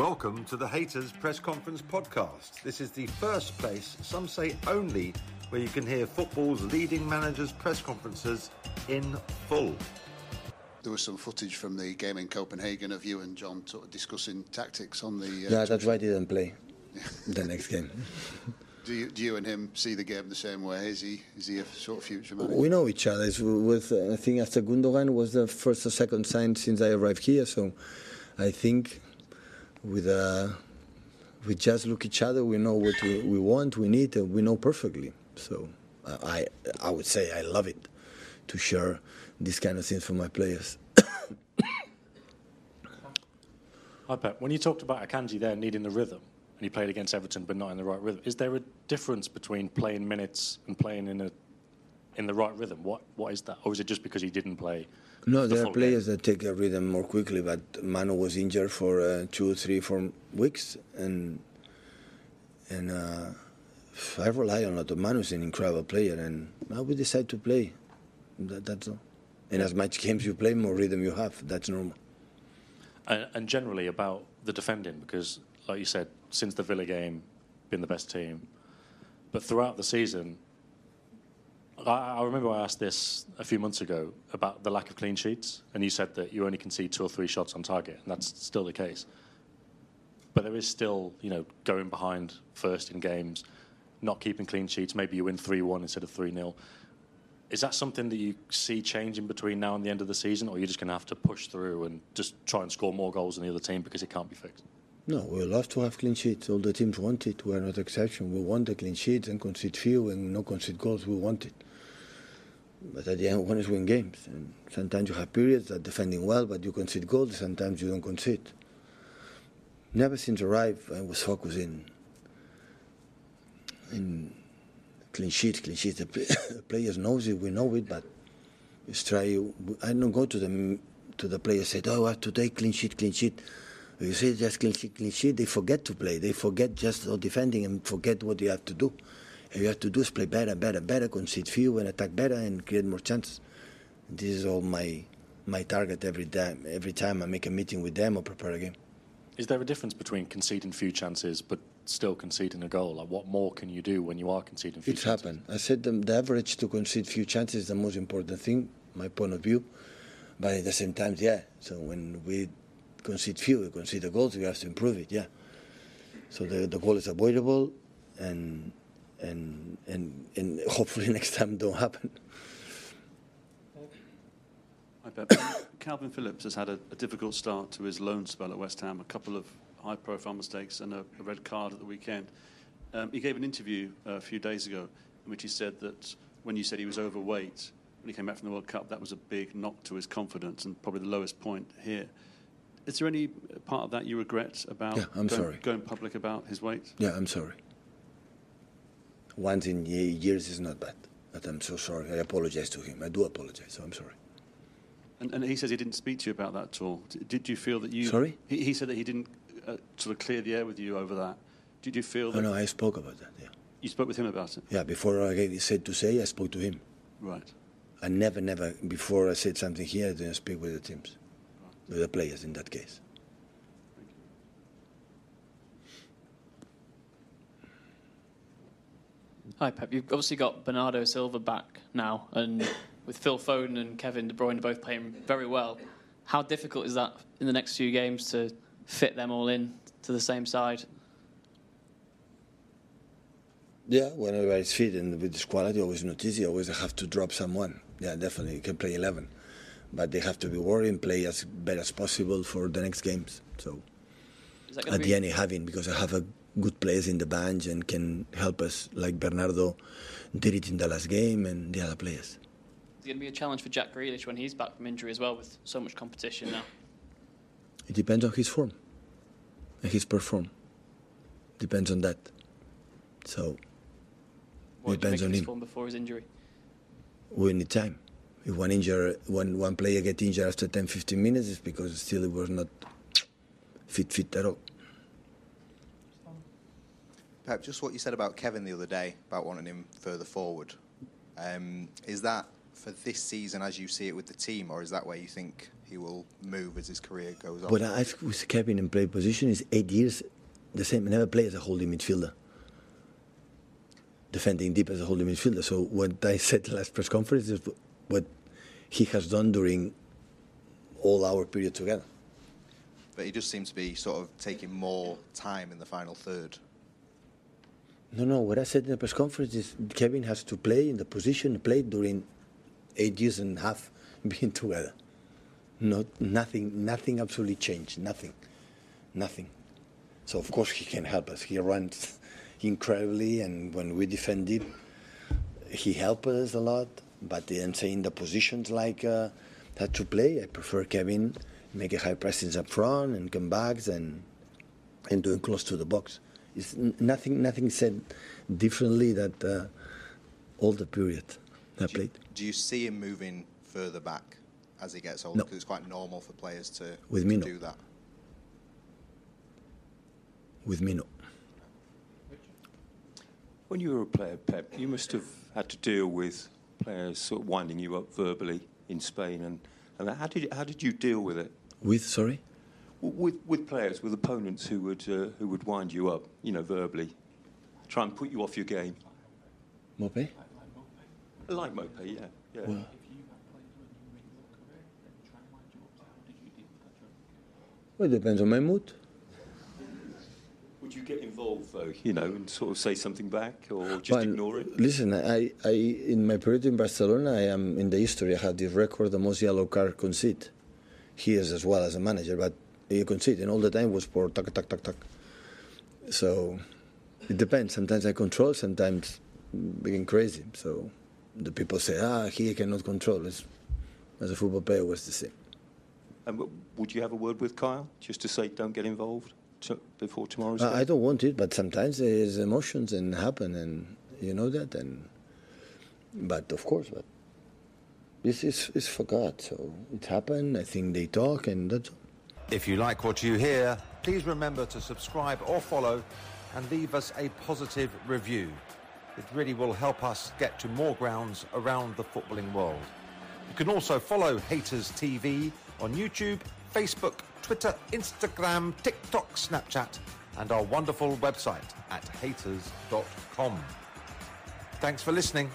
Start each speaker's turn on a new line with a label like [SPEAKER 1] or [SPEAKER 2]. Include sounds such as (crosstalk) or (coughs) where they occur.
[SPEAKER 1] Welcome to the Haters Press Conference podcast. This is the first place, some say only, where you can hear football's leading managers' press conferences in full.
[SPEAKER 2] There was some footage from the game in Copenhagen of you and John sort of discussing tactics on the. Uh,
[SPEAKER 3] Yeah, that's why I didn't play (laughs) the next game.
[SPEAKER 2] do, you, do you and him see the game the same way? Is he is he a sort of future manager?
[SPEAKER 3] We know each other. It's with uh, I think after Gundogan was the first or second sign since I arrived here. So I think with uh, we just look each other. We know what we, we want, we need, and we know perfectly. So uh, I I would say I love it to share these kind of things for my players. (coughs)
[SPEAKER 4] Hi, Pep. When you talked about Akanji there needing the rhythm, and he played against Everton but not in the right rhythm, is there a difference between playing minutes and playing in a in the right rhythm? What what is that, or is it just because he didn't play?
[SPEAKER 3] No,
[SPEAKER 4] the
[SPEAKER 3] there are players that take a rhythm more quickly, but Manu was injured for uh, two, three, four weeks, and and uh, I rely a lot on it. Manu's an incredible player, and I would decide to play. That, that's all. And as much games you play, more rhythm you have. That's normal.
[SPEAKER 4] And, and generally about the defending, because like you said, since the Villa game, been the best team, but throughout the season. I, remember I asked this a few months ago about the lack of clean sheets, and you said that you only concede two or three shots on target, and that's still the case. But there is still, you know, going behind first in games, not keeping clean sheets. Maybe you win 3 1 instead of 3 0. Is that something that you see changing between now and the end of the season, or are you're just going to have to push through and just try and score more goals than the other team because it can't be fixed?
[SPEAKER 3] No, we love to have clean sheets. All the teams want it. We're not exception. We want the clean sheets and concede few and no concede goals. We want it. But at the end, one is win games. And sometimes you have periods that defending well, but you concede goals. Sometimes you don't concede. Never since arrived, I was focusing in clean sheets, clean sheets. The, play, (laughs) players knows it, we know it, but it's try. I don't go to the to the players say, "Oh, I have to take clean sheet, clean sheet." You say just clean sheet, clean sheet. They forget to play. They forget just defending and forget what you have to do. You have to do is play better, better, better, concede few and attack better and create more chances. This is all my my target every time. Every time I make a meeting with them or prepare a game.
[SPEAKER 4] Is there a difference between conceding few chances but still conceding a goal? Like, what more can you do when you are conceding few chances?
[SPEAKER 3] It's
[SPEAKER 4] chances?
[SPEAKER 3] happened. I said the, the average to concede few chances is the most important thing, my point of view. But at the same time, yeah. So when we concede few, we concede the goals, we have to improve it, yeah. So the, the goal is avoidable, and and and and hopefully (laughs) next time don't happen. (coughs)
[SPEAKER 5] Kalvin Phillips has had a, a difficult start to his loan spell at West Ham, a couple of high profile mistakes and a, a red card at the weekend. Um, he gave an interview uh, a few days ago in which he said that when you said he was overweight, when he came back from the World Cup, that was a big knock to his confidence and probably the lowest point here. Is there any part of that you regret about
[SPEAKER 3] Yeah, I'm
[SPEAKER 5] going,
[SPEAKER 3] sorry.
[SPEAKER 5] going public about his weight?
[SPEAKER 3] Yeah, I'm sorry. Once in years is not bad, but I'm so sorry. I apologize to him. I do apologize. So I'm sorry.
[SPEAKER 5] And, and he says he didn't speak to you about that at all. Did you feel that you?
[SPEAKER 3] Sorry?
[SPEAKER 5] He, he said that he didn't uh, sort of clear the air with you over that. Did you feel that
[SPEAKER 3] Oh, no, I spoke about that. Yeah,
[SPEAKER 5] you spoke with him about it?
[SPEAKER 3] yeah. Before I said to say, I spoke to him.
[SPEAKER 5] Right.
[SPEAKER 3] I never, never before I said something here, I didn't speak with the teams, with the players in that case.
[SPEAKER 6] Hi, Pep. You've obviously got Bernardo Silva back now, and with Phil Foden and Kevin De Bruyne both playing very well. How difficult is that in the next few games to fit them all in to the same side?
[SPEAKER 3] Yeah, whenever it's fit and with this quality, always not easy. Always have to drop someone. Yeah, definitely, you can play 11. But they have to be worried and play as better as possible for the next games. So
[SPEAKER 6] Is that gonna
[SPEAKER 3] at
[SPEAKER 6] be-
[SPEAKER 3] the end, having because I have a good players in the bench and can help us, like Bernardo did it in the last game, and the other players.
[SPEAKER 6] Is it going to be a challenge for Jack Grealish when he's back from injury as well, with so much competition now?
[SPEAKER 3] It depends on his form and his perform. Depends on that. So
[SPEAKER 6] What
[SPEAKER 3] it depends on
[SPEAKER 6] his
[SPEAKER 3] him.
[SPEAKER 6] form before his injury?
[SPEAKER 3] we need time. If one injure, one one player get injured after 10, 15 minutes, it's because still it was not fit, fit at all.
[SPEAKER 7] Pep, just what you said about Kevin the other day about wanting him further forward. Um, is that for this season as you see it with the team, or is that where you think he will move as his career goes on?
[SPEAKER 3] But I think with Kevin in play position is eight years, the same. Never play as a holding midfielder, defending deep as a holding midfielder. So what I said last press conference is what he has done during all our period together.
[SPEAKER 7] But he just seems to be sort of taking more time in the final third.
[SPEAKER 3] No, no. What I said in the press conference is Kevin has to play in the position he played during eight years and a half (laughs) being together. Not nothing, nothing absolutely changed. Nothing, nothing. So of course he can help us. He runs (laughs) incredibly, and when we defend deep, he helps us a lot. But then saying the positions like uh, had to play, I prefer Kevin make a high presence up front and come backs and and doing close to the box. It's nothing, nothing said differently that uh, all the period I played.
[SPEAKER 7] Do you see him moving further back as he gets older?
[SPEAKER 3] No.
[SPEAKER 7] Because it's quite normal for players to,
[SPEAKER 3] With
[SPEAKER 7] to
[SPEAKER 3] me, no.
[SPEAKER 7] do that.
[SPEAKER 3] With me, no.
[SPEAKER 8] When you were a player, Pep, you must have had to deal with players sort of winding you up verbally in Spain, and, and how did how did you deal with it?
[SPEAKER 3] With sorry,
[SPEAKER 8] W- With with players, with opponents who would uh, who would wind you up, you know, verbally, try and put you off your game.
[SPEAKER 3] Mope.
[SPEAKER 8] Like Mope, yeah, yeah.
[SPEAKER 3] Well, well, it depends on my mood.
[SPEAKER 8] Would you get involved though, you know, and sort of say something back, or just
[SPEAKER 3] Well,
[SPEAKER 8] ignore it?
[SPEAKER 3] Listen, I, I, in my period in Barcelona, I am in the history. I had the record the most yellow card concede. He is as well as a manager, but he concede, and all the time was for tak tak tak tak. So it depends. Sometimes I control, sometimes being crazy. So the people say, ah, he cannot control. It's, as a football player, it was the same.
[SPEAKER 8] And would you have a word with Kyle just to say don't get involved to, before tomorrow's?
[SPEAKER 3] I don't want it, but sometimes there's emotions and happen, and you know that. And but of course, but this is is for God, so it happened. I think they talk, and that's.
[SPEAKER 1] If you like what you hear, please remember to subscribe or follow and leave us a positive review. It really will help us get to more grounds around the footballing world. You can also follow Haters TV on YouTube, Facebook, Twitter, Instagram, TikTok, Snapchat, and our wonderful website at haters.com. Thanks for listening.